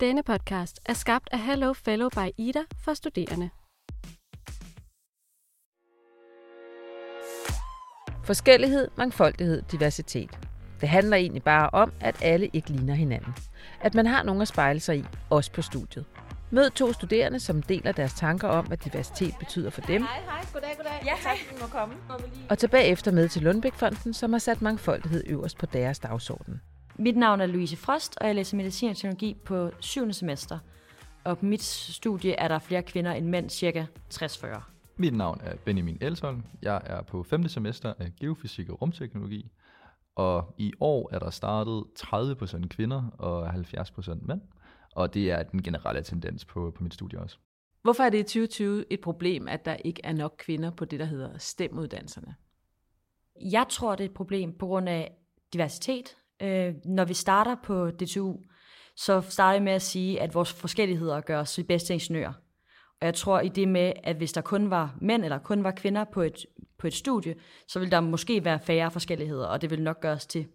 Denne podcast er skabt af Hello Fellow by Ida for studerende. Forskellighed, mangfoldighed, diversitet. Det handler egentlig bare om, at alle ikke ligner hinanden. At man har nogen at spejle sig i, også på studiet. Mød to studerende, som deler deres tanker om, hvad diversitet betyder for dem. Hej, hej. Goddag, goddag. Ja, tak, vi må komme. Og tilbage efter med til Lundbækfonden, som har sat mangfoldighed øverst på deres dagsorden. Mit navn er Louise Frost, og jeg læser medicin og teknologi på 7. semester. Og på mit studie er der flere kvinder end mænd, cirka 60-40. Mit navn er Benjamin Elsholm. Jeg er på 5. semester af geofysik og rumteknologi. Og i år er der startet 30% kvinder og 70% mænd. Og det er den generelle tendens på, på mit studie også. Hvorfor er det i 2020 et problem, at der ikke er nok kvinder på det, der hedder STEM-uddannelserne? Jeg tror, det er et problem på grund af diversitet. Øh, når vi starter på DTU, så starter vi med at sige, at vores forskelligheder gør os til bedste ingeniører. Og jeg tror i det med, at hvis der kun var mænd eller kun var kvinder på et, på et studie, så ville der måske være færre forskelligheder, og det ville nok gøre os til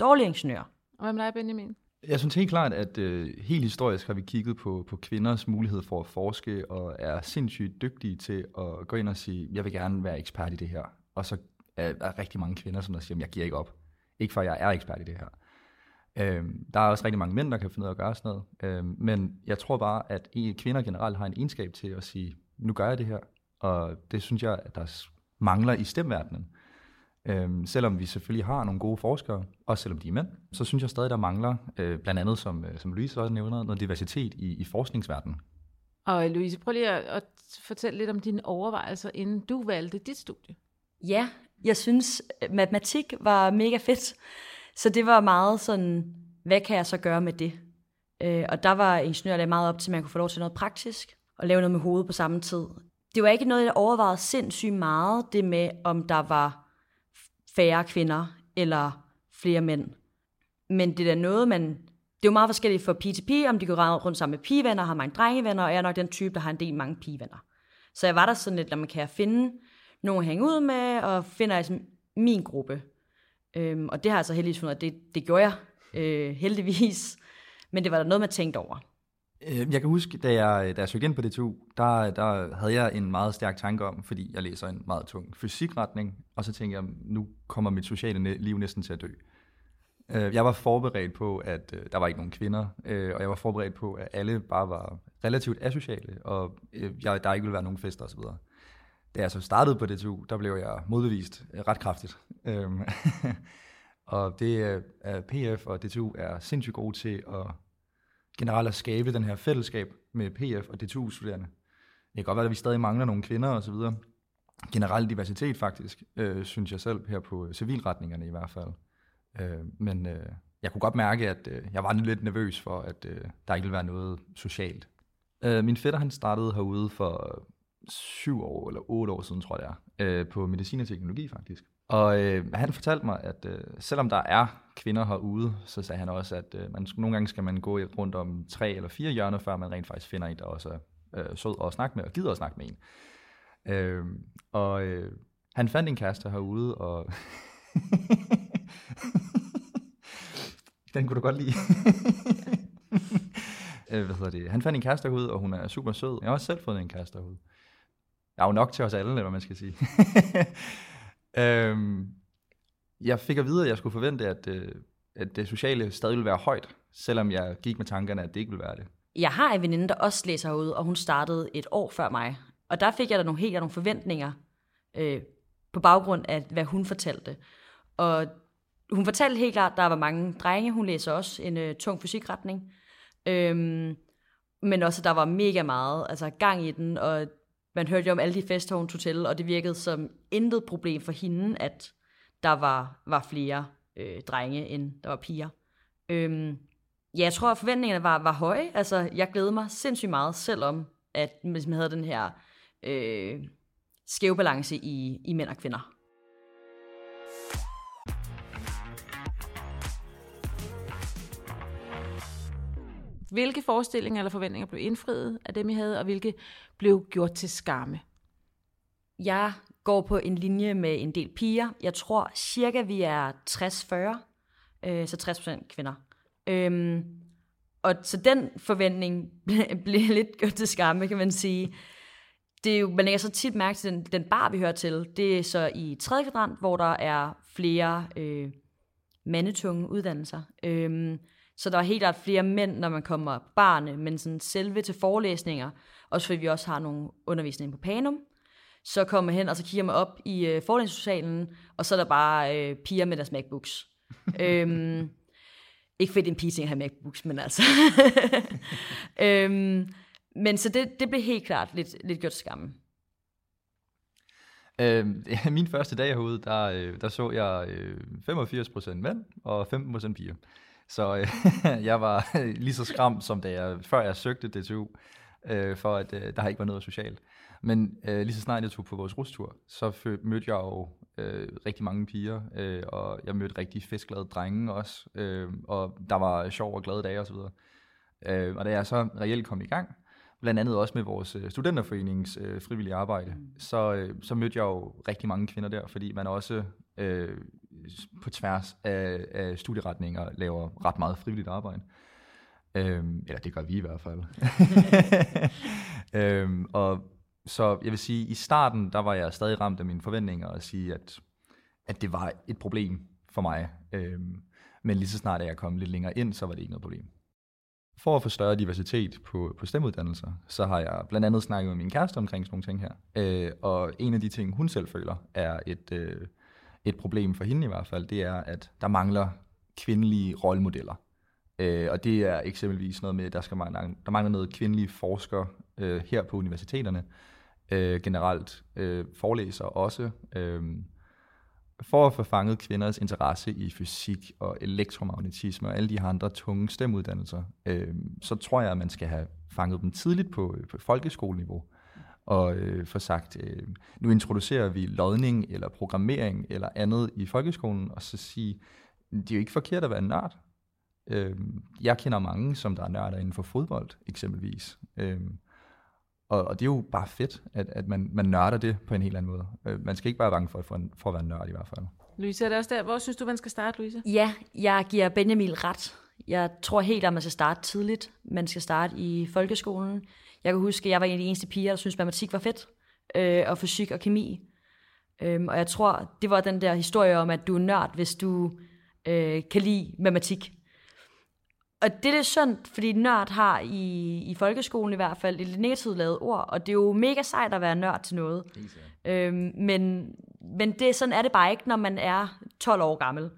dårlige ingeniører. Og hvad med dig, Benjamin? Jeg synes helt klart, at øh, helt historisk har vi kigget på, på kvinders mulighed for at forske, og er sindssygt dygtige til at gå ind og sige, jeg vil gerne være ekspert i det her. Og så er der rigtig mange kvinder, som der siger, jeg giver ikke op. Ikke for, at jeg er ekspert i det her. Øhm, der er også rigtig mange mænd, der kan finde ud af at gøre sådan noget. Øhm, men jeg tror bare, at kvinder generelt har en egenskab til at sige, nu gør jeg det her. Og det synes jeg, at der mangler i stemverdenen. Øhm, selvom vi selvfølgelig har nogle gode forskere, også selvom de er mænd, så synes jeg stadig, der mangler, øh, blandt andet som, øh, som Louise også nævner, noget diversitet i, i forskningsverdenen. Og Louise, prøv lige at, at fortælle lidt om dine overvejelser, inden du valgte dit studie. Ja, jeg synes, øh, matematik var mega fedt. Så det var meget sådan, hvad kan jeg så gøre med det? Øh, og der var ingeniørlæge meget op til, at man kunne få lov til noget praktisk, og lave noget med hovedet på samme tid. Det var ikke noget, jeg overvejede sindssygt meget, det med, om der var færre kvinder eller flere mænd. Men det er da noget, man... Det er jo meget forskelligt for pige til pige, om de går rundt sammen med pigevenner, har mange drengevenner, og jeg er nok den type, der har en del mange pigevenner. Så jeg var der sådan lidt, når man kan finde nogen at hænge ud med, og finder altså min gruppe. Øhm, og det har jeg så heldigvis fundet, at det, det gjorde jeg øh, heldigvis. Men det var der noget, man tænkte over. Øh, jeg kan huske, da jeg, da jeg søgte ind på DTU, der, der havde jeg en meget stærk tanke om, fordi jeg læser en meget tung fysikretning, og så tænkte jeg, nu kommer mit sociale liv næsten til at dø. Øh, jeg var forberedt på, at øh, der var ikke nogen kvinder, og jeg var forberedt på, at alle bare var relativt asociale, og jeg, der ikke ville være nogen fester osv. Da jeg så startede på DTU, der blev jeg modbevist øh, ret kraftigt. Øhm, og det øh, er PF og DTU er sindssygt gode til at generelt at skabe den her fællesskab med PF og DTU-studerende. Det kan godt være, at vi stadig mangler nogle kvinder osv. Generelt diversitet faktisk, øh, synes jeg selv, her på øh, civilretningerne i hvert fald. Øh, men øh, jeg kunne godt mærke, at øh, jeg var lidt nervøs for, at øh, der ikke ville være noget socialt. Øh, min fætter, han startede herude for syv år eller otte år siden, tror jeg det er, øh, på medicin og teknologi faktisk. Og øh, han fortalte mig, at øh, selvom der er kvinder herude, så sagde han også, at øh, man, nogle gange skal man gå rundt om tre eller fire hjørner, før man rent faktisk finder en, der også er øh, sød at snakke med, og gider at snakke med en. Øh, og øh, han fandt en kæreste herude, og... Den kunne du godt lide. Øh, hvad hedder det? Han fandt en kæreste herude, og hun er super sød. Jeg har også selv fået en kæreste herude. Der er jo nok til os alle, eller hvad man skal sige. øhm, jeg fik at vide, at jeg skulle forvente, at, øh, at det sociale stadig ville være højt, selvom jeg gik med tankerne, at det ikke ville være det. Jeg har en veninde, der også læser herude, og hun startede et år før mig. Og der fik jeg da nogle helt nogle forventninger øh, på baggrund af, hvad hun fortalte. Og hun fortalte helt klart, at der var mange drenge. Hun læser også en øh, tung fysikretning. Øhm, men også, at der var mega meget altså, gang i den, og man hørte jo om alle de fester, hun tog til, og det virkede som intet problem for hende, at der var, var flere øh, drenge, end der var piger. Øhm, ja, jeg tror, at forventningerne var, var høje. Altså, jeg glædede mig sindssygt meget, selvom at hvis man havde den her øh, skæve balance i, i mænd og kvinder. Hvilke forestillinger eller forventninger blev indfriet af dem, I havde, og hvilke blev gjort til skamme? Jeg går på en linje med en del piger. Jeg tror cirka, vi er 60-40, øh, så 60% kvinder. Øhm, og så den forventning blev lidt gjort til skamme, kan man sige. Det er jo, man lægger så tit mærke til den, den bar, vi hører til. Det er så i tredje kvadrant, hvor der er flere øh, mandetunge uddannelser. Øhm, så der er helt klart flere mænd, når man kommer barne, men sådan selve til forelæsninger, også fordi vi også har nogle undervisning på Panum, så kommer hen, og så kigger man op i øh, forelæsningssalen, og så er der bare øh, piger med deres MacBooks. øhm, ikke fordi det er en pige at have MacBooks, men altså. øhm, men så det, det blev helt klart lidt, lidt gjort skamme. Øh, min første dag herude, der, øh, der så jeg øh, 85% mænd og 15% piger. Så øh, jeg var lige så skræmt, som da jeg, før jeg søgte DTU, øh, for at øh, der ikke var noget socialt. Men øh, lige så snart jeg tog på vores rustur, så mødte jeg jo øh, rigtig mange piger, øh, og jeg mødte rigtig festglade drenge også, øh, og der var sjov og glade dage osv. Øh, og da jeg så reelt kom i gang, blandt andet også med vores øh, studenterforenings øh, frivillige arbejde, mm. så, øh, så mødte jeg jo rigtig mange kvinder der, fordi man også øh, på tværs af, af studieretninger laver ret meget frivilligt arbejde. Øhm, eller det gør vi i hvert fald. øhm, og så jeg vil sige, i starten, der var jeg stadig ramt af mine forventninger og sige, at, at det var et problem for mig. Øhm, men lige så snart, jeg kom lidt længere ind, så var det ikke noget problem. For at få større diversitet på, på stemuddannelser, så har jeg blandt andet snakket med min kæreste omkring sådan nogle ting her. Øh, og en af de ting, hun selv føler, er et, øh, et problem for hende i hvert fald, det er, at der mangler kvindelige rollemodeller. Øh, og det er eksempelvis noget med, at der, skal mangle, der mangler noget kvindelige forskere øh, her på universiteterne, øh, generelt øh, forelæser også, øh, for at få fanget kvinders interesse i fysik og elektromagnetisme og alle de her andre tunge stemuddannelser, øh, så tror jeg, at man skal have fanget dem tidligt på, øh, på folkeskoleniveau og øh, få sagt, øh, nu introducerer vi lodning eller programmering eller andet i folkeskolen, og så sige, det er jo ikke forkert at være nørd. Øh, jeg kender mange, som der er nørder inden for fodbold, eksempelvis. Øh, og, og det er jo bare fedt, at, at man, man nørder det på en helt anden måde. Øh, man skal ikke bare være bange for, for, for at være nørd i hvert fald. Louise, er det også der? Hvor synes du, man skal starte, Louise? Ja, jeg giver Benjamin ret. Jeg tror helt, at man skal starte tidligt. Man skal starte i folkeskolen. Jeg kan huske, at jeg var en af de eneste piger, der syntes, matematik var fedt. Øh, og fysik og kemi. Øhm, og jeg tror, det var den der historie om, at du er nørd, hvis du øh, kan lide matematik. Og det er synd, fordi nørd har i, i folkeskolen i hvert fald et lidt negativt lavet ord, og det er jo mega sejt at være nørd til noget. Øhm, men men det, sådan er det bare ikke, når man er 12 år gammel.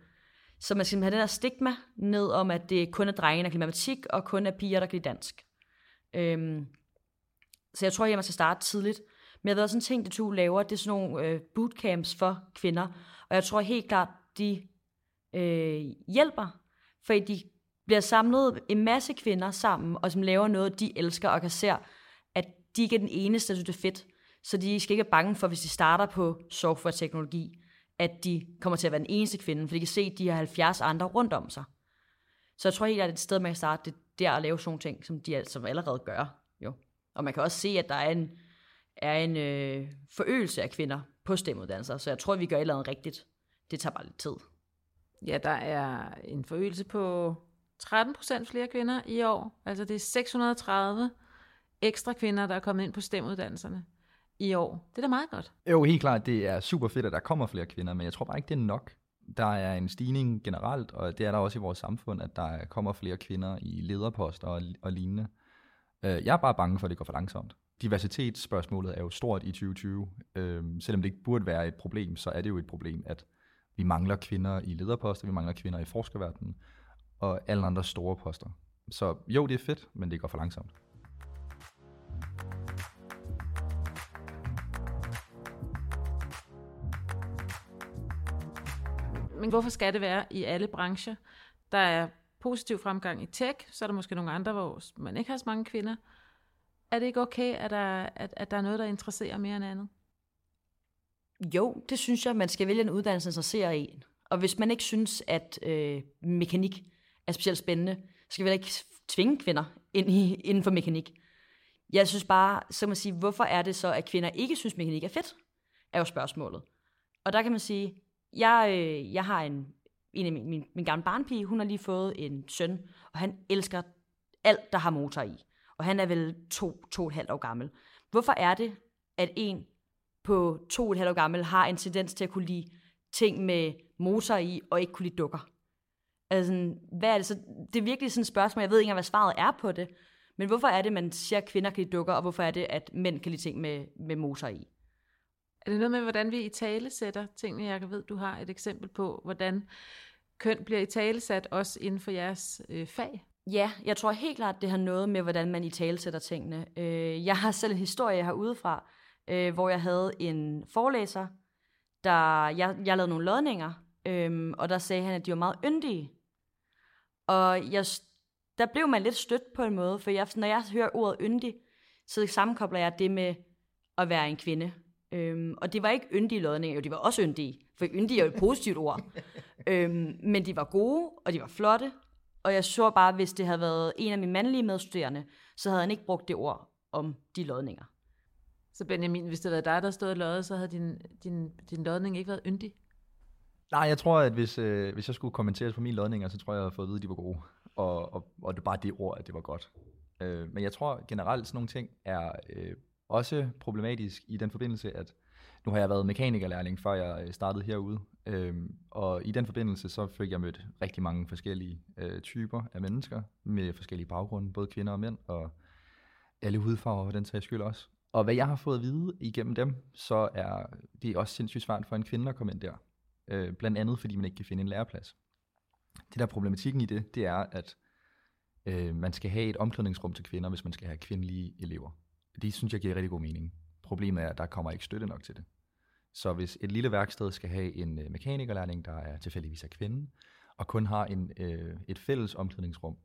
Så man skal have den der stigma ned om, at det kun er drenge, der kan matematik, og kun er piger, der kan dansk. Øhm, så jeg tror, at man skal starte tidligt. Men jeg ved også en ting, det to laver, det er sådan nogle øh, bootcamps for kvinder. Og jeg tror helt klart, de øh, hjælper, fordi de bliver samlet en masse kvinder sammen, og som laver noget, de elsker, og kan se, at de ikke er den eneste, der synes, det er fedt. Så de skal ikke være bange for, hvis de starter på software-teknologi, at de kommer til at være den eneste kvinde, for de kan se, at de har 70 andre rundt om sig. Så jeg tror helt, at det er et sted, man kan starte, det der at lave sådan nogle ting, som de som allerede gør. Jo. Og man kan også se, at der er en, er en øh, forøgelse af kvinder på stemuddannelser, så jeg tror, at vi gør et eller andet rigtigt. Det tager bare lidt tid. Ja, der er en forøgelse på 13 procent flere kvinder i år. Altså det er 630 ekstra kvinder, der er kommet ind på stemuddannelserne i år. Det er da meget godt. Jo, helt klart. Det er super fedt, at der kommer flere kvinder, men jeg tror bare ikke, det er nok. Der er en stigning generelt, og det er der også i vores samfund, at der kommer flere kvinder i lederposter og, og lignende. Øh, jeg er bare bange for, at det går for langsomt. Diversitetsspørgsmålet er jo stort i 2020. Øhm, selvom det ikke burde være et problem, så er det jo et problem, at vi mangler kvinder i lederposter, vi mangler kvinder i forskerverdenen, og alle andre store poster. Så jo, det er fedt, men det går for langsomt. Men hvorfor skal det være i alle brancher? Der er positiv fremgang i tech, så er der måske nogle andre, hvor man ikke har så mange kvinder. Er det ikke okay, at der, at, at der er noget, der interesserer mere end andet? Jo, det synes jeg, man skal vælge en uddannelse, der interesserer en. Og hvis man ikke synes, at øh, mekanik er specielt spændende, så skal vi ikke tvinge kvinder ind i, inden for mekanik. Jeg synes bare, så man sige, hvorfor er det så, at kvinder ikke synes, mekanik er fedt? Er jo spørgsmålet. Og der kan man sige, jeg, øh, jeg har en, en af min, min, min gamle barnpige, hun har lige fået en søn, og han elsker alt, der har motor i. Og han er vel to, to og et halvt år gammel. Hvorfor er det, at en på to og et halvt år gammel har en tendens til at kunne lide ting med motor i, og ikke kunne lide dukker? Altså, hvad er det så? Det er virkelig sådan et spørgsmål. Jeg ved ikke engang, hvad svaret er på det. Men hvorfor er det, man siger, at kvinder kan lide dukker, og hvorfor er det, at mænd kan lide ting med, med motor i? Er det noget med, hvordan vi i tale sætter tingene? Jeg ved, du har et eksempel på, hvordan køn bliver i tale sat, også inden for jeres øh, fag. Ja, jeg tror helt klart, det har noget med, hvordan man i tale sætter tingene. Øh, jeg har selv en historie herudefra, øh, hvor jeg havde en forelæser, der jeg, jeg lavede nogle lodninger, øh, og der sagde han, at de var meget yndige. Og jeg, der blev man lidt stødt på en måde, for jeg, når jeg hører ordet yndig, så sammenkobler jeg det med at være en kvinde. Øhm, og det var ikke yndige lodninger, jo, de var også yndige, for yndige er jo et positivt ord. øhm, men de var gode, og de var flotte, og jeg så bare, hvis det havde været en af mine mandlige medstuderende, så havde han ikke brugt det ord om de lodninger. Så Benjamin, hvis det havde været dig, der stod og lodde, så havde din, din, din lodning ikke været yndig? Nej, jeg tror, at hvis, øh, hvis jeg skulle kommentere på mine lodninger, så tror jeg, jeg havde fået at vide, at de var gode. Og, og, og det er bare det ord, at det var godt. Øh, men jeg tror generelt, sådan nogle ting er øh, også problematisk i den forbindelse, at nu har jeg været mekanikerlærling, før jeg øh, startede herude. Øh, og i den forbindelse, så fik jeg mødt rigtig mange forskellige øh, typer af mennesker med forskellige baggrunde, både kvinder og mænd, og alle hudfarver for den sags skyld også. Og hvad jeg har fået at vide igennem dem, så er det også sindssygt svært for en kvinde at komme ind der. Øh, blandt andet fordi man ikke kan finde en læreplads. Det der problematikken i det, det er, at øh, man skal have et omklædningsrum til kvinder, hvis man skal have kvindelige elever. Det synes jeg giver rigtig god mening. Problemet er, at der kommer ikke støtte nok til det. Så hvis et lille værksted skal have en øh, mekanikerlærling, der er tilfældigvis er kvinde, og kun har en, øh, et fælles omklædningsrum,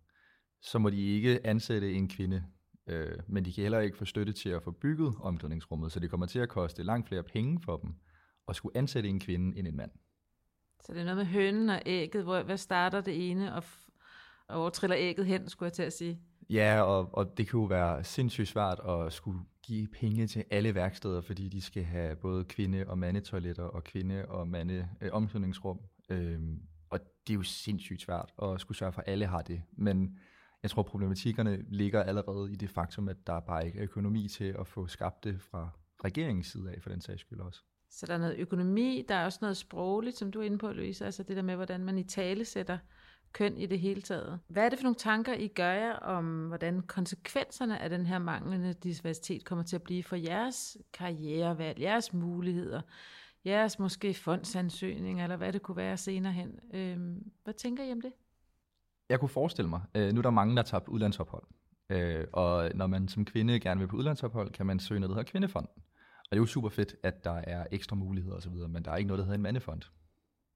så må de ikke ansætte en kvinde, øh, men de kan heller ikke få støtte til at få bygget omklædningsrummet, så det kommer til at koste langt flere penge for dem at skulle ansætte en kvinde end en mand. Så det er noget med hønen og ægget, hvor hvad starter det ene, og, og hvor triller ægget hen, skulle jeg til at sige? Ja, og, og det kan jo være sindssygt svært at skulle give penge til alle værksteder, fordi de skal have både kvinde- og mandetoiletter og kvinde- og mande øh, omklædningsrum. Øhm, og det er jo sindssygt svært at skulle sørge for, at alle har det. Men jeg tror, problematikkerne ligger allerede i det faktum, at der bare ikke er økonomi til at få skabt det fra regeringens side af, for den sags skyld også. Så der er noget økonomi, der er også noget sprogligt, som du er inde på, Louise, altså det der med, hvordan man i tale sætter køn i det hele taget. Hvad er det for nogle tanker, I gør jer om, hvordan konsekvenserne af den her manglende diversitet kommer til at blive for jeres karrierevalg, jeres muligheder, jeres måske fondsansøgning, eller hvad det kunne være senere hen. Øhm, hvad tænker I om det? Jeg kunne forestille mig, øh, nu er der mange, der tager på udlandsophold. Øh, og når man som kvinde gerne vil på udlandsophold, kan man søge noget, der hedder Kvindefonden. Og det er jo super fedt, at der er ekstra muligheder osv., men der er ikke noget, der hedder en mandefond.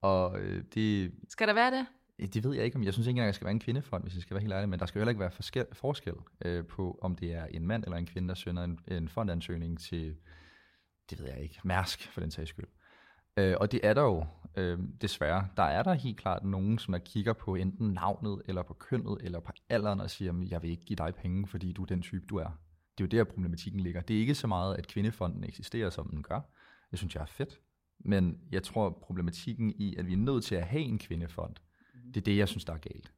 Og øh, det... Skal der være det? Det ved jeg ikke, om jeg synes ikke engang, at skal være en kvindefond, hvis jeg skal være helt ærlig, men der skal jo heller ikke være forskel, forskel øh, på, om det er en mand eller en kvinde, der sender en, en fondansøgning til, det ved jeg ikke, Mærsk for den sags skyld. Øh, og det er der jo øh, desværre. Der er der helt klart nogen, som der kigger på enten navnet, eller på kønnet, eller på alderen, og siger, jeg vil ikke give dig penge, fordi du er den type, du er. Det er jo der, problematikken ligger. Det er ikke så meget, at kvindefonden eksisterer, som den gør. Det synes jeg er fedt. Men jeg tror, problematikken i, at vi er nødt til at have en kvindefond, det er det, jeg synes, der er galt.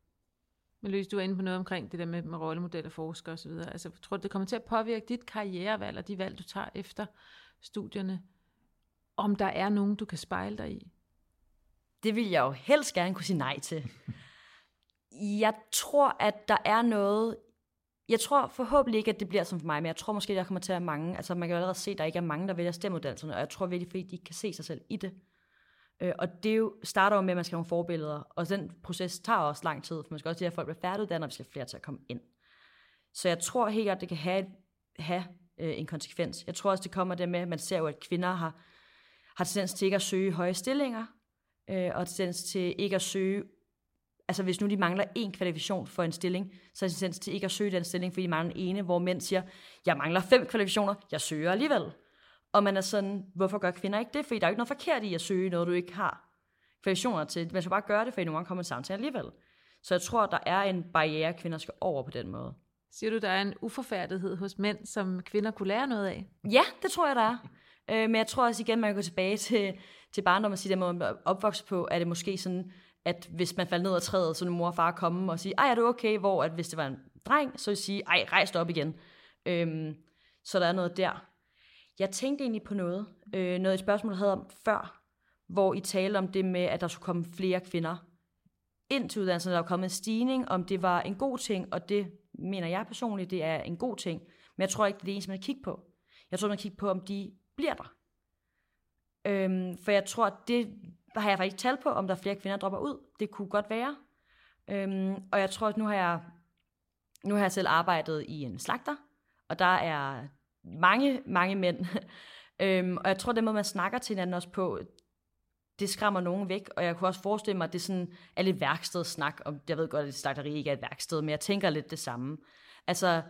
Men Louise, du er inde på noget omkring det der med, med rollemodeller, forskere osv. Altså, tror du, det kommer til at påvirke dit karrierevalg og de valg, du tager efter studierne, om der er nogen, du kan spejle dig i? Det vil jeg jo helst gerne kunne sige nej til. Jeg tror, at der er noget... Jeg tror forhåbentlig ikke, at det bliver som for mig, men jeg tror måske, at der kommer til at være mange... Altså, man kan jo allerede se, at der ikke er mange, der vælger stemuddannelserne, og jeg tror virkelig, fordi de ikke kan se sig selv i det. Øh, og det jo starter jo med, at man skal have nogle forbilleder, og den proces tager også lang tid, for man skal også til, at folk bliver færdiguddannet, og vi skal have flere til at komme ind. Så jeg tror helt at det kan have, have øh, en konsekvens. Jeg tror også, det kommer der med, at man ser jo, at kvinder har, har tendens til ikke at søge høje stillinger, øh, og tendens til ikke at søge altså hvis nu de mangler en kvalifikation for en stilling, så er de tendens til ikke at søge den stilling, fordi de mangler en ene, hvor mænd siger, jeg mangler fem kvalifikationer, jeg søger alligevel. Og man er sådan, hvorfor gør kvinder ikke det? Fordi der er jo ikke noget forkert i at søge noget, du ikke har kvalifikationer til. Man skal bare gøre det, for nogle gange kommer en samtale alligevel. Så jeg tror, der er en barriere, kvinder skal over på den måde. Siger du, der er en uforfærdighed hos mænd, som kvinder kunne lære noget af? Ja, det tror jeg, der er. Øh, men jeg tror også igen, man kan gå tilbage til, til barndom og sige, at man er opvokset på, er det måske sådan, at hvis man faldt ned ad træet, så mor og far komme og sige, ej, er du okay? Hvor at hvis det var en dreng, så ville sige, ej, rejs dig op igen. Øhm, så der er noget der. Jeg tænkte egentlig på noget, øh, noget et spørgsmål, jeg havde om før, hvor I talte om det med, at der skulle komme flere kvinder ind til uddannelsen, der var kommet en stigning, om det var en god ting, og det mener jeg personligt, det er en god ting. Men jeg tror ikke, det er det eneste, man kigger på. Jeg tror, man kigger på, om de bliver der. Øhm, for jeg tror, det har jeg faktisk talt på, om der er flere kvinder, der dropper ud. Det kunne godt være. Øhm, og jeg tror, at nu har jeg, nu har jeg selv arbejdet i en slagter, og der er mange, mange mænd. øhm, og jeg tror, det måde, man snakker til hinanden også på, det skræmmer nogen væk, og jeg kunne også forestille mig, at det sådan er lidt værkstedsnak, og jeg ved godt, at slagteri ikke er et værksted, men jeg tænker lidt det samme. Altså,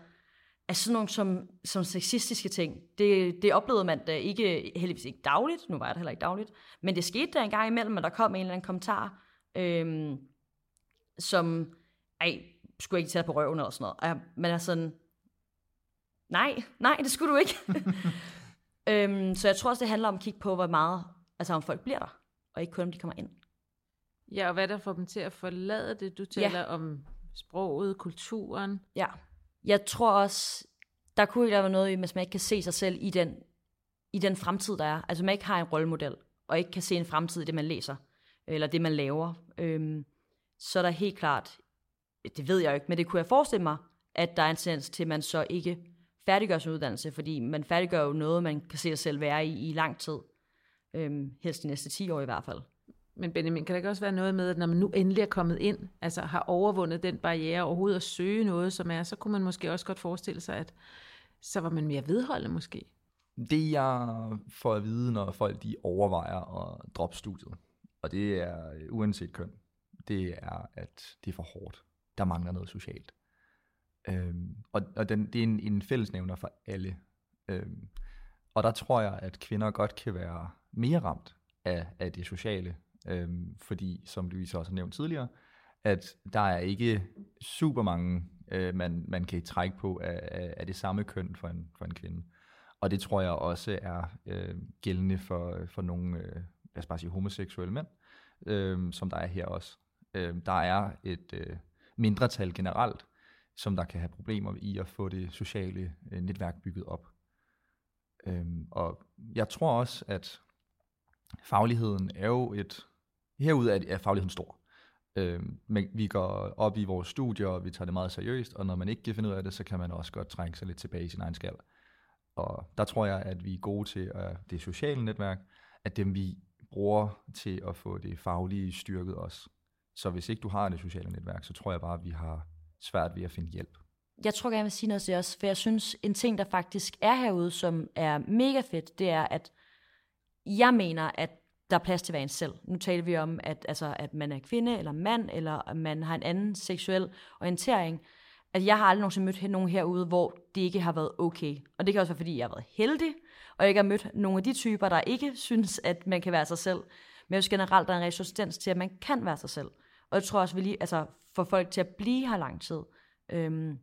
er sådan nogle som, som sexistiske ting, det, det oplevede man da ikke, heldigvis ikke dagligt, nu var det heller ikke dagligt, men det skete der en gang imellem, at der kom en eller anden kommentar, øhm, som, ej, skulle jeg ikke tage på røven eller sådan noget. Og man er sådan, nej, nej, det skulle du ikke. øhm, så jeg tror også, det handler om at kigge på, hvor meget, altså om folk bliver der, og ikke kun om de kommer ind. Ja, og hvad der får dem til at forlade det? Du taler ja. om sproget, kulturen. Ja, jeg tror også, der kunne ikke være noget, hvis man ikke kan se sig selv i den, i den fremtid, der er. Altså man ikke har en rollemodel, og ikke kan se en fremtid i det, man læser, eller det, man laver. Øhm, så er der helt klart, det ved jeg ikke, men det kunne jeg forestille mig, at der er en tendens til, at man så ikke færdiggør sin uddannelse, fordi man færdiggør jo noget, man kan se sig selv være i i lang tid. Øhm, helst de næste 10 år i hvert fald. Men Benjamin, kan der ikke også være noget med, at når man nu endelig er kommet ind, altså har overvundet den barriere overhovedet at søge noget, som er, så kunne man måske også godt forestille sig, at så var man mere vedholdende måske? Det jeg får at vide, når folk de overvejer at droppe studiet, og det er uanset køn, det er, at det er for hårdt. Der mangler noget socialt. Øhm, og og den, det er en, en fællesnævner for alle. Øhm, og der tror jeg, at kvinder godt kan være mere ramt af, af det sociale, øhm, fordi, som Louise også har nævnt tidligere, at der er ikke super mange, øh, man, man kan trække på af, af, af det samme køn for en, for en kvinde. Og det tror jeg også er øh, gældende for, for nogle, øh, lad os bare sige, homoseksuelle mænd, øh, som der er her også. Øh, der er et øh, mindretal generelt, som der kan have problemer i at få det sociale øh, netværk bygget op. Øhm, og jeg tror også, at fagligheden er jo et Herud er, er fagligheden stor. Øhm, men vi går op i vores studier, og vi tager det meget seriøst, og når man ikke kan finde ud af det, så kan man også godt trænge sig lidt tilbage i sin egen skal. Og der tror jeg, at vi er gode til at det sociale netværk, at dem vi bruger til at få det faglige styrket os. Så hvis ikke du har det sociale netværk, så tror jeg bare, at vi har svært ved at finde hjælp. Jeg tror gerne, jeg vil sige noget til os, for jeg synes, en ting, der faktisk er herude, som er mega fedt, det er, at jeg mener, at der er plads til hver en selv. Nu taler vi om, at, altså, at man er kvinde eller mand, eller at man har en anden seksuel orientering. At jeg har aldrig nogensinde mødt nogen herude, hvor det ikke har været okay. Og det kan også være, fordi jeg har været heldig, og jeg ikke har mødt nogle af de typer, der ikke synes, at man kan være sig selv. Men jeg generelt, der er en resistens til, at man kan være sig selv. Og jeg tror også, vi lige, altså, for folk til at blive her lang tid. Øhm,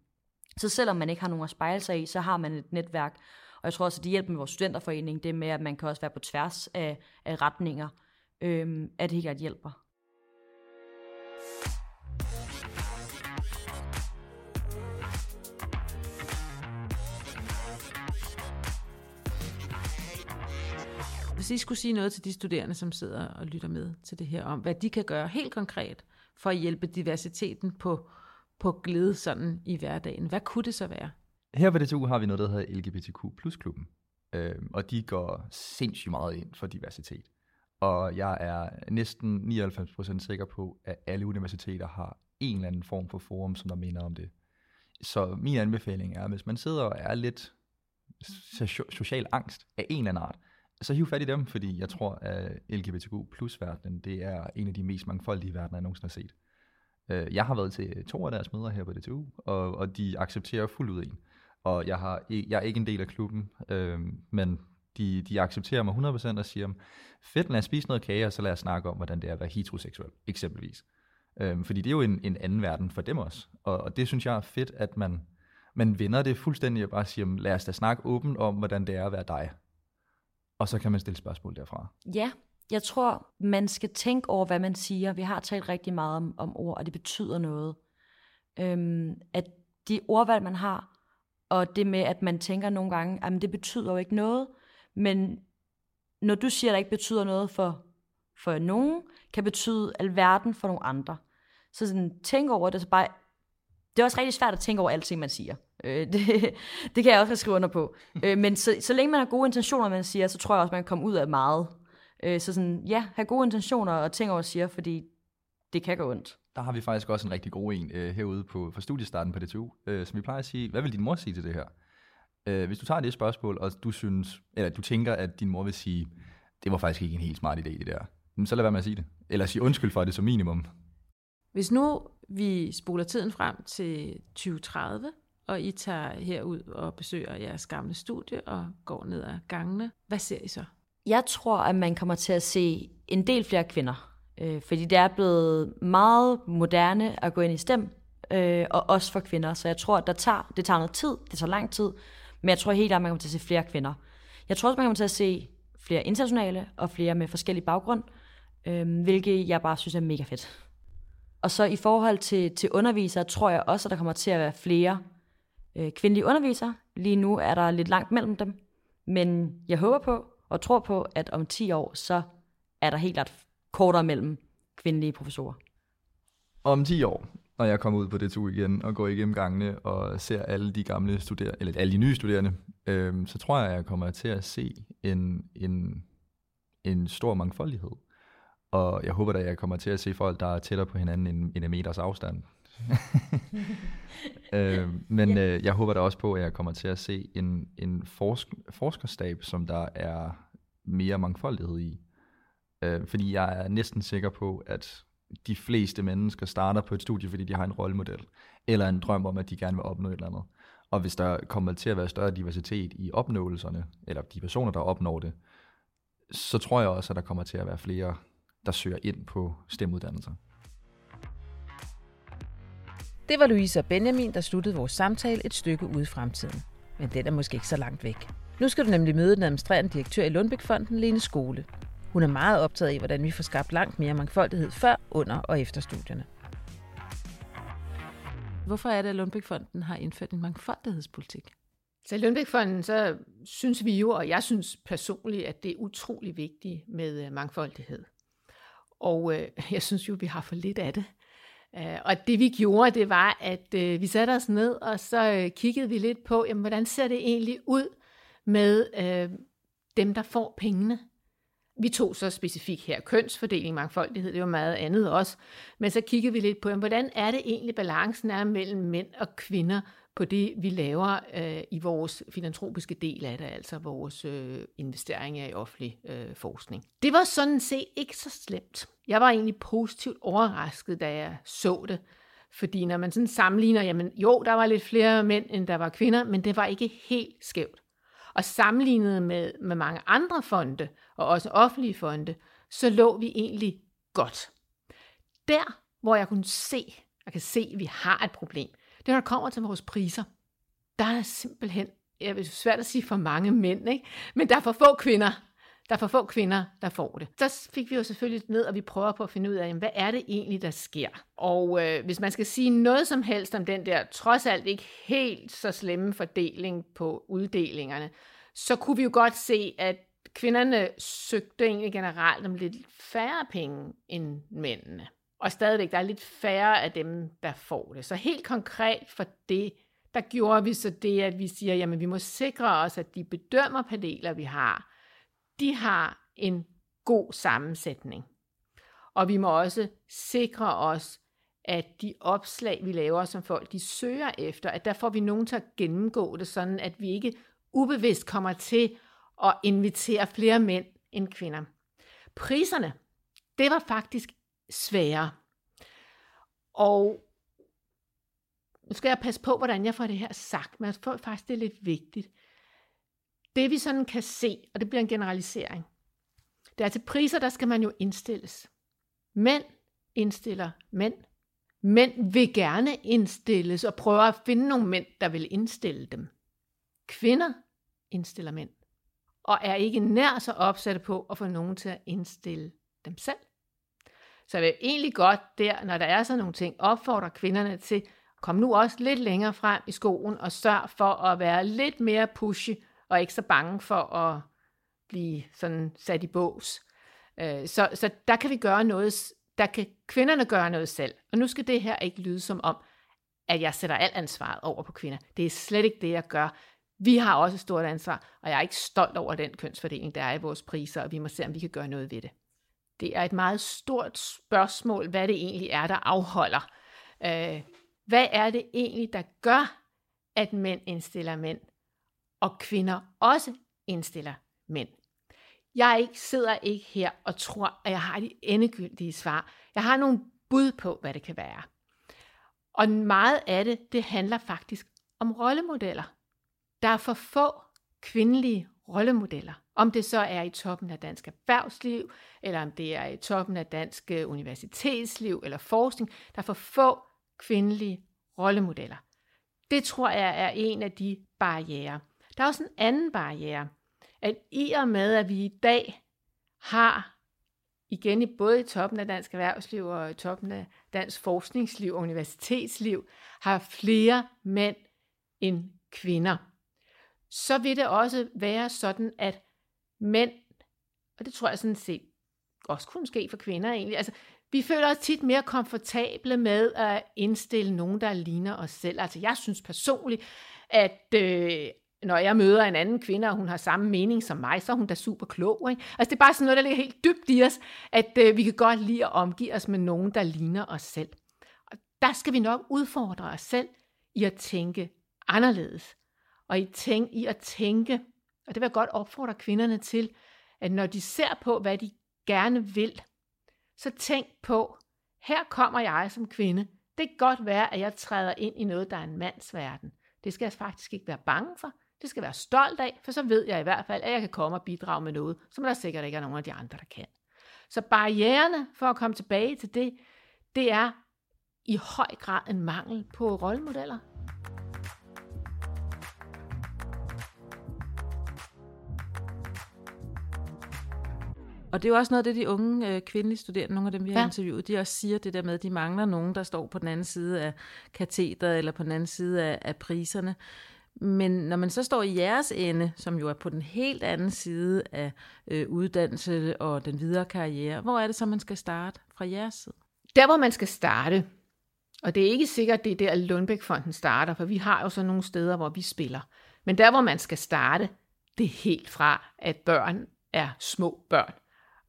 så selvom man ikke har nogen at spejle sig i, så har man et netværk, og jeg tror også, at det hjælper med vores studenterforening, det med, at man kan også være på tværs af, af retninger, øhm, at det helt hjælper. Hvis I skulle sige noget til de studerende, som sidder og lytter med til det her, om hvad de kan gøre helt konkret for at hjælpe diversiteten på, på glæde sådan i hverdagen, hvad kunne det så være? Her ved DTU har vi noget, der hedder LGBTQ plus klubben, øh, og de går sindssygt meget ind for diversitet. Og jeg er næsten 99% sikker på, at alle universiteter har en eller anden form for forum, som der minder om det. Så min anbefaling er, at hvis man sidder og er lidt social angst af en eller anden art, så hiv fat i dem, fordi jeg tror, at LGBTQ plus verdenen, det er en af de mest mangfoldige verdener, jeg nogensinde har set. Øh, jeg har været til to af deres møder her på DTU, og, og de accepterer fuldt ud en og jeg, har, jeg er ikke en del af klubben, øh, men de, de accepterer mig 100% og siger, fedt, lad os spise noget kage, og så lad os snakke om, hvordan det er at være heteroseksuel, eksempelvis. Øh, fordi det er jo en, en anden verden for dem også, og, og det synes jeg er fedt, at man, man vender det fuldstændig og bare siger, lad os da snakke åbent om, hvordan det er at være dig. Og så kan man stille spørgsmål derfra. Ja, Jeg tror, man skal tænke over, hvad man siger. Vi har talt rigtig meget om, om ord, og det betyder noget. Øhm, at de ordvalg, man har, og det med, at man tænker nogle gange, at det betyder jo ikke noget, men når du siger, at det ikke betyder noget for, for nogen, kan betyde alverden for nogle andre. Så sådan, tænk over det, så bare, det er også rigtig svært at tænke over alting, man siger. Øh, det, det kan jeg også skrive under på. øh, men så, så længe man har gode intentioner, man siger, så tror jeg også, man kan komme ud af meget. Øh, så sådan, ja, have gode intentioner og tænke over, siger, fordi det kan gå ondt. Der har vi faktisk også en rigtig god en øh, herude på, for studiestarten på DTU, øh, som vi plejer at sige, hvad vil din mor sige til det her? Øh, hvis du tager det spørgsmål, og du synes, eller du tænker, at din mor vil sige, det var faktisk ikke en helt smart idé, det der, så lad være med at sige det. Eller sige undskyld for det som minimum. Hvis nu vi spoler tiden frem til 2030, og I tager herud og besøger jeres gamle studie og går ned ad gangene, hvad ser I så? Jeg tror, at man kommer til at se en del flere kvinder. Øh, fordi det er blevet meget moderne at gå ind i STEM, øh, og også for kvinder. Så jeg tror, at der tager, det tager noget tid, det tager lang tid, men jeg tror helt at man kommer til at se flere kvinder. Jeg tror også, man kommer til at se flere internationale og flere med forskellige baggrund, øh, hvilket jeg bare synes er mega fedt. Og så i forhold til, til undervisere, tror jeg også, at der kommer til at være flere øh, kvindelige undervisere. Lige nu er der lidt langt mellem dem, men jeg håber på og tror på, at om 10 år, så er der helt klart kortere mellem kvindelige professorer. Om 10 år, når jeg kommer ud på DTU igen og går igennem gangene og ser alle de gamle studerende, eller alle de nye studerende, øh, så tror jeg, at jeg kommer til at se en, en, en stor mangfoldighed. Og jeg håber at jeg kommer til at se folk, der er tættere på hinanden end, end en meters afstand. øh, men ja. øh, jeg håber da også på, at jeg kommer til at se en, en forsk, forskerstab, som der er mere mangfoldighed i. Øh, fordi jeg er næsten sikker på, at de fleste mennesker starter på et studie, fordi de har en rollemodel, eller en drøm om, at de gerne vil opnå et eller andet. Og hvis der kommer til at være større diversitet i opnåelserne, eller de personer, der opnår det, så tror jeg også, at der kommer til at være flere, der søger ind på stemuddannelser. Det var Louise og Benjamin, der sluttede vores samtale et stykke ude i fremtiden. Men den er måske ikke så langt væk. Nu skal du nemlig møde den administrerende direktør i Lundbæk-fonden, Lene Skole. Hun er meget optaget af, hvordan vi får skabt langt mere mangfoldighed før, under og efter studierne. Hvorfor er det, at Lundbæk-fonden har indført en mangfoldighedspolitik? Så i Lundbæk-fonden, så synes vi jo, og jeg synes personligt, at det er utrolig vigtigt med øh, mangfoldighed. Og øh, jeg synes jo, vi har for lidt af det. Øh, og det vi gjorde, det var, at øh, vi satte os ned, og så øh, kiggede vi lidt på, jamen, hvordan ser det egentlig ud med øh, dem, der får pengene. Vi tog så specifikt her kønsfordeling, mangfoldighed, det var meget andet også. Men så kiggede vi lidt på, jamen, hvordan er det egentlig balancen er mellem mænd og kvinder på det, vi laver øh, i vores filantropiske del af det, altså vores øh, investeringer i offentlig øh, forskning. Det var sådan set ikke så slemt. Jeg var egentlig positivt overrasket, da jeg så det. Fordi når man sådan sammenligner, jamen jo, der var lidt flere mænd, end der var kvinder, men det var ikke helt skævt. Og sammenlignet med, med mange andre fonde, og også offentlige fonde, så lå vi egentlig godt. Der, hvor jeg kunne se, jeg kan se, at vi har et problem, det er, når det kommer til vores priser. Der er simpelthen, jeg vil svært at sige for mange mænd, ikke? men der er for få kvinder, der er for få kvinder, der får det. Så fik vi jo selvfølgelig ned, og vi prøver på at finde ud af, hvad er det egentlig, der sker? Og øh, hvis man skal sige noget som helst om den der, trods alt ikke helt så slemme fordeling på uddelingerne, så kunne vi jo godt se, at kvinderne søgte egentlig generelt om lidt færre penge end mændene. Og stadigvæk, der er lidt færre af dem, der får det. Så helt konkret for det, der gjorde vi så det, at vi siger, jamen vi må sikre os, at de bedømmerpaneler, vi har, de har en god sammensætning. Og vi må også sikre os, at de opslag, vi laver, som folk de søger efter, at der får vi nogen til at gennemgå det, sådan at vi ikke ubevidst kommer til at invitere flere mænd end kvinder. Priserne, det var faktisk svære. Og nu skal jeg passe på, hvordan jeg får det her sagt, men jeg tror faktisk, det er lidt vigtigt. Det vi sådan kan se, og det bliver en generalisering, det er til priser, der skal man jo indstilles. Mænd indstiller mænd. Mænd vil gerne indstilles og prøver at finde nogle mænd, der vil indstille dem. Kvinder indstiller mænd. og er ikke nær så opsatte på at få nogen til at indstille dem selv. Så jeg vil egentlig godt der, når der er sådan nogle ting, opfordre kvinderne til, kom nu også lidt længere frem i skoen og sørg for at være lidt mere pushy og ikke så bange for at blive sådan sat i bås. Øh, så, så der kan vi gøre noget, der kan kvinderne gøre noget selv. Og nu skal det her ikke lyde som om, at jeg sætter alt ansvaret over på kvinder. Det er slet ikke det, jeg gør. Vi har også et stort ansvar, og jeg er ikke stolt over den kønsfordeling, der er i vores priser, og vi må se, om vi kan gøre noget ved det. Det er et meget stort spørgsmål, hvad det egentlig er, der afholder. Øh, hvad er det egentlig, der gør, at mænd indstiller mænd, og kvinder også indstiller mænd? Jeg ikke, sidder ikke her og tror, at jeg har de endegyldige svar. Jeg har nogle bud på, hvad det kan være. Og meget af det, det handler faktisk om rollemodeller. Der er for få kvindelige rollemodeller. Om det så er i toppen af dansk erhvervsliv, eller om det er i toppen af dansk øh, universitetsliv eller forskning, der er for få kvindelige rollemodeller. Det tror jeg er en af de barriere. Der er også en anden barriere, at i og med, at vi i dag har igen i både i toppen af dansk erhvervsliv og i toppen af dansk forskningsliv og universitetsliv, har flere mænd end kvinder, så vil det også være sådan, at mænd, og det tror jeg sådan set også kunne ske for kvinder egentlig, altså vi føler os tit mere komfortable med at indstille nogen, der ligner os selv. Altså jeg synes personligt, at øh, når jeg møder en anden kvinde, og hun har samme mening som mig, så er hun da super klog. Ikke? Altså det er bare sådan noget, der ligger helt dybt i os, at øh, vi kan godt lide at omgive os med nogen, der ligner os selv. Og der skal vi nok udfordre os selv i at tænke anderledes. Og i, tænk, i at tænke, og det vil jeg godt opfordre kvinderne til, at når de ser på, hvad de gerne vil, så tænk på, her kommer jeg som kvinde. Det kan godt være, at jeg træder ind i noget, der er en mands verden. Det skal jeg faktisk ikke være bange for. Det skal jeg være stolt af, for så ved jeg i hvert fald, at jeg kan komme og bidrage med noget, som der sikkert ikke er nogen af de andre, der kan. Så barriererne for at komme tilbage til det, det er i høj grad en mangel på rollemodeller. Og det er jo også noget af det, de unge øh, kvindelige studerende, nogle af dem, vi har Ja. interviewet, de også siger det der med, at de mangler nogen, der står på den anden side af katedret eller på den anden side af, af priserne. Men når man så står i jeres ende, som jo er på den helt anden side af øh, uddannelse og den videre karriere, hvor er det så, man skal starte fra jeres side? Der, hvor man skal starte, og det er ikke sikkert, det er der, Lundbæk-fonden starter, for vi har jo så nogle steder, hvor vi spiller. Men der, hvor man skal starte, det er helt fra, at børn er små børn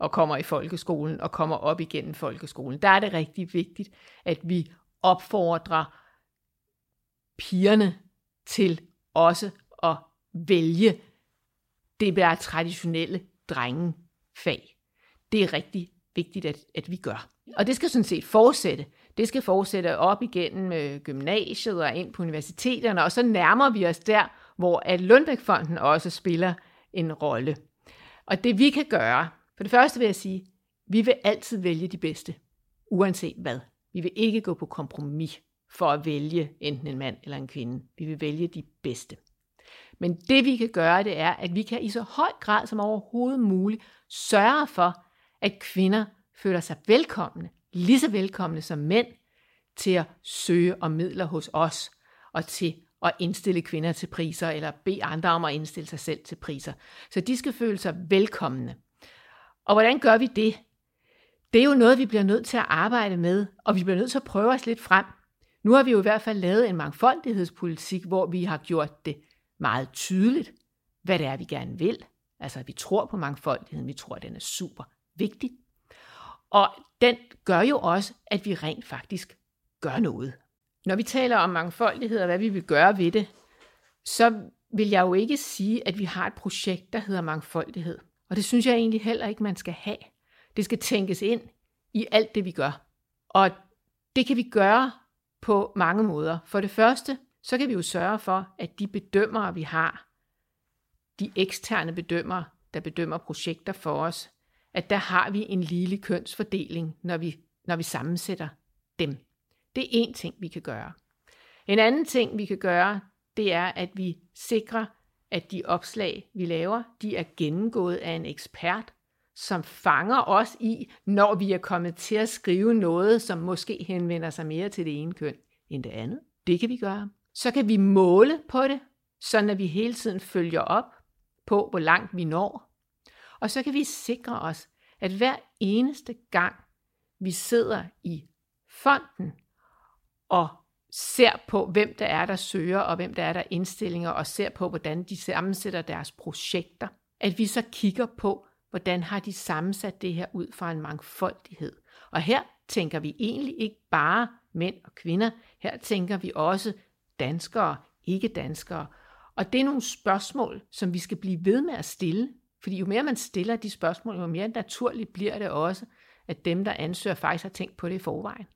og kommer i folkeskolen og kommer op igennem folkeskolen. Der er det rigtig vigtigt, at vi opfordrer pigerne til også at vælge det der traditionelle drengefag. Det er rigtig vigtigt, at, at vi gør. Og det skal sådan set fortsætte. Det skal fortsætte op igennem øh, gymnasiet og ind på universiteterne, og så nærmer vi os der, hvor at Lundbækfonden også spiller en rolle. Og det vi kan gøre, for det første vil jeg sige, vi vil altid vælge de bedste, uanset hvad. Vi vil ikke gå på kompromis for at vælge enten en mand eller en kvinde. Vi vil vælge de bedste. Men det vi kan gøre, det er, at vi kan i så høj grad som overhovedet muligt sørge for, at kvinder føler sig velkomne, lige så velkomne som mænd, til at søge om midler hos os, og til at indstille kvinder til priser, eller bede andre om at indstille sig selv til priser. Så de skal føle sig velkomne. Og hvordan gør vi det? Det er jo noget, vi bliver nødt til at arbejde med, og vi bliver nødt til at prøve os lidt frem. Nu har vi jo i hvert fald lavet en mangfoldighedspolitik, hvor vi har gjort det meget tydeligt, hvad det er, vi gerne vil. Altså, vi tror på mangfoldigheden, vi tror, at den er super vigtig. Og den gør jo også, at vi rent faktisk gør noget. Når vi taler om mangfoldighed og hvad vi vil gøre ved det, så vil jeg jo ikke sige, at vi har et projekt, der hedder mangfoldighed. Og det synes jeg egentlig heller ikke, man skal have. Det skal tænkes ind i alt det, vi gør. Og det kan vi gøre på mange måder. For det første, så kan vi jo sørge for, at de bedømmere, vi har, de eksterne bedømmere, der bedømmer projekter for os, at der har vi en lille kønsfordeling, når vi, når vi sammensætter dem. Det er en ting, vi kan gøre. En anden ting, vi kan gøre, det er, at vi sikrer, at de opslag, vi laver, de er gennemgået af en ekspert, som fanger os i, når vi er kommet til at skrive noget, som måske henvender sig mere til det ene køn end det andet. Det kan vi gøre. Så kan vi måle på det, så at vi hele tiden følger op på, hvor langt vi når. Og så kan vi sikre os, at hver eneste gang vi sidder i fonden og ser på, hvem der er, der søger, og hvem der er, der indstillinger, og ser på, hvordan de sammensætter deres projekter, at vi så kigger på, hvordan har de sammensat det her ud fra en mangfoldighed. Og her tænker vi egentlig ikke bare mænd og kvinder, her tænker vi også danskere, ikke danskere. Og det er nogle spørgsmål, som vi skal blive ved med at stille, fordi jo mere man stiller de spørgsmål, jo mere naturligt bliver det også, at dem, der ansøger, faktisk har tænkt på det i forvejen.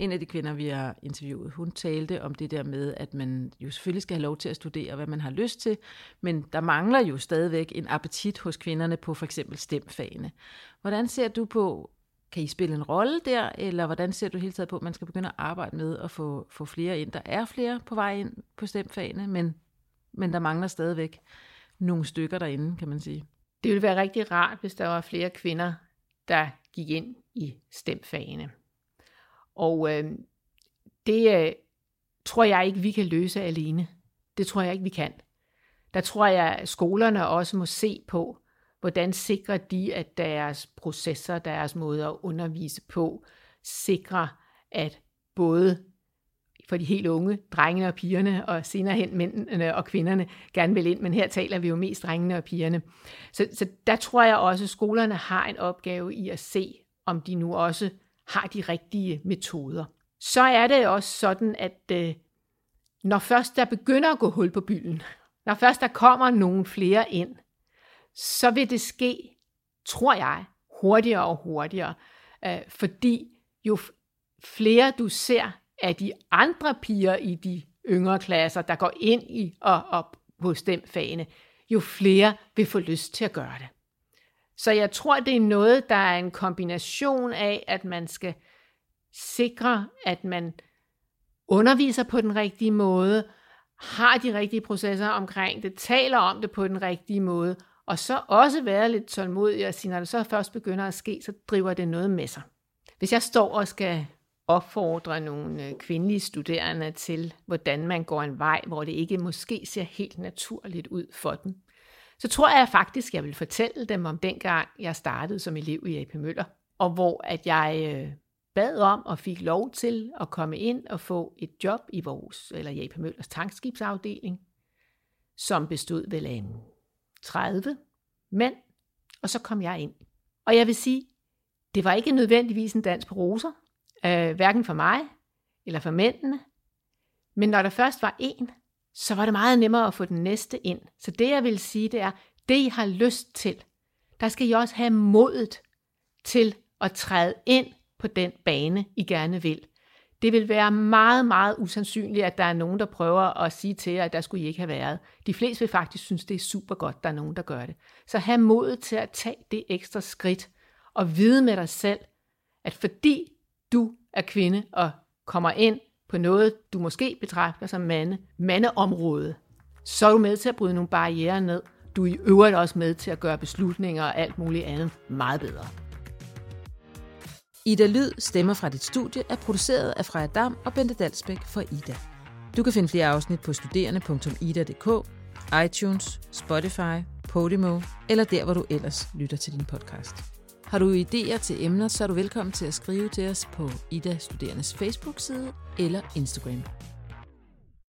En af de kvinder, vi har interviewet, hun talte om det der med, at man jo selvfølgelig skal have lov til at studere, hvad man har lyst til, men der mangler jo stadigvæk en appetit hos kvinderne på for eksempel stemfagene. Hvordan ser du på, kan I spille en rolle der, eller hvordan ser du hele taget på, at man skal begynde at arbejde med at få, få flere ind? Der er flere på vej ind på stemfagene, men, men der mangler stadigvæk nogle stykker derinde, kan man sige. Det ville være rigtig rart, hvis der var flere kvinder, der gik ind i stemfagene. Og øh, det øh, tror jeg ikke, vi kan løse alene. Det tror jeg ikke, vi kan. Der tror jeg, at skolerne også må se på, hvordan sikrer de, at deres processer, deres måde at undervise på, sikrer, at både for de helt unge, drengene og pigerne, og senere hen mændene og kvinderne gerne vil ind, men her taler vi jo mest drengene og pigerne. Så, så der tror jeg også, at skolerne har en opgave i at se, om de nu også har de rigtige metoder. Så er det også sådan, at øh, når først der begynder at gå hul på bylden, når først der kommer nogle flere ind, så vil det ske, tror jeg, hurtigere og hurtigere, øh, fordi jo flere du ser af de andre piger i de yngre klasser, der går ind i og, og på fagene, jo flere vil få lyst til at gøre det. Så jeg tror, det er noget, der er en kombination af, at man skal sikre, at man underviser på den rigtige måde, har de rigtige processer omkring det, taler om det på den rigtige måde, og så også være lidt tålmodig og sige, når det så først begynder at ske, så driver det noget med sig. Hvis jeg står og skal opfordre nogle øh, kvindelige studerende til, hvordan man går en vej, hvor det ikke måske ser helt naturligt ud for dem, så tror jeg faktisk, jeg vil fortælle dem om dengang, jeg startede som elev i AP Møller, og hvor at jeg øh, bad om og fik lov til at komme ind og få et job i vores, eller i AP Møllers tankskibsafdeling, som bestod vel af 30 mænd, og så kom jeg ind. Og jeg vil sige, det var ikke nødvendigvis en dans på roser, øh, hverken for mig eller for mændene, men når der først var en, så var det meget nemmere at få den næste ind. Så det jeg vil sige, det er, det I har lyst til, der skal I også have modet til at træde ind på den bane, I gerne vil. Det vil være meget, meget usandsynligt, at der er nogen, der prøver at sige til jer, at der skulle I ikke have været. De fleste vil faktisk synes, det er super godt, at der er nogen, der gør det. Så have modet til at tage det ekstra skridt og vide med dig selv, at fordi du er kvinde og kommer ind på noget, du måske betragter som mande, mandeområde, så er du med til at bryde nogle barriere ned. Du er i øvrigt også med til at gøre beslutninger og alt muligt andet meget bedre. Ida Lyd, stemmer fra dit studie, er produceret af Freja Dam og Bente Dalsbæk for Ida. Du kan finde flere afsnit på studerende.ida.dk, iTunes, Spotify, Podimo eller der, hvor du ellers lytter til din podcast. Har du idéer til emner, så er du velkommen til at skrive til os på Ida Studerendes Facebook-side eller Instagram.